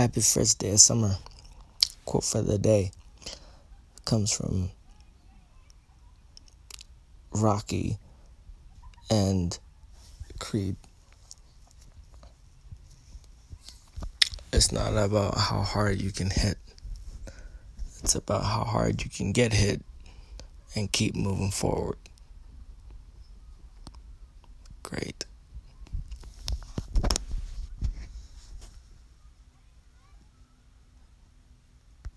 Happy first day of summer. Quote for the day comes from Rocky and Creed. It's not about how hard you can hit, it's about how hard you can get hit and keep moving forward.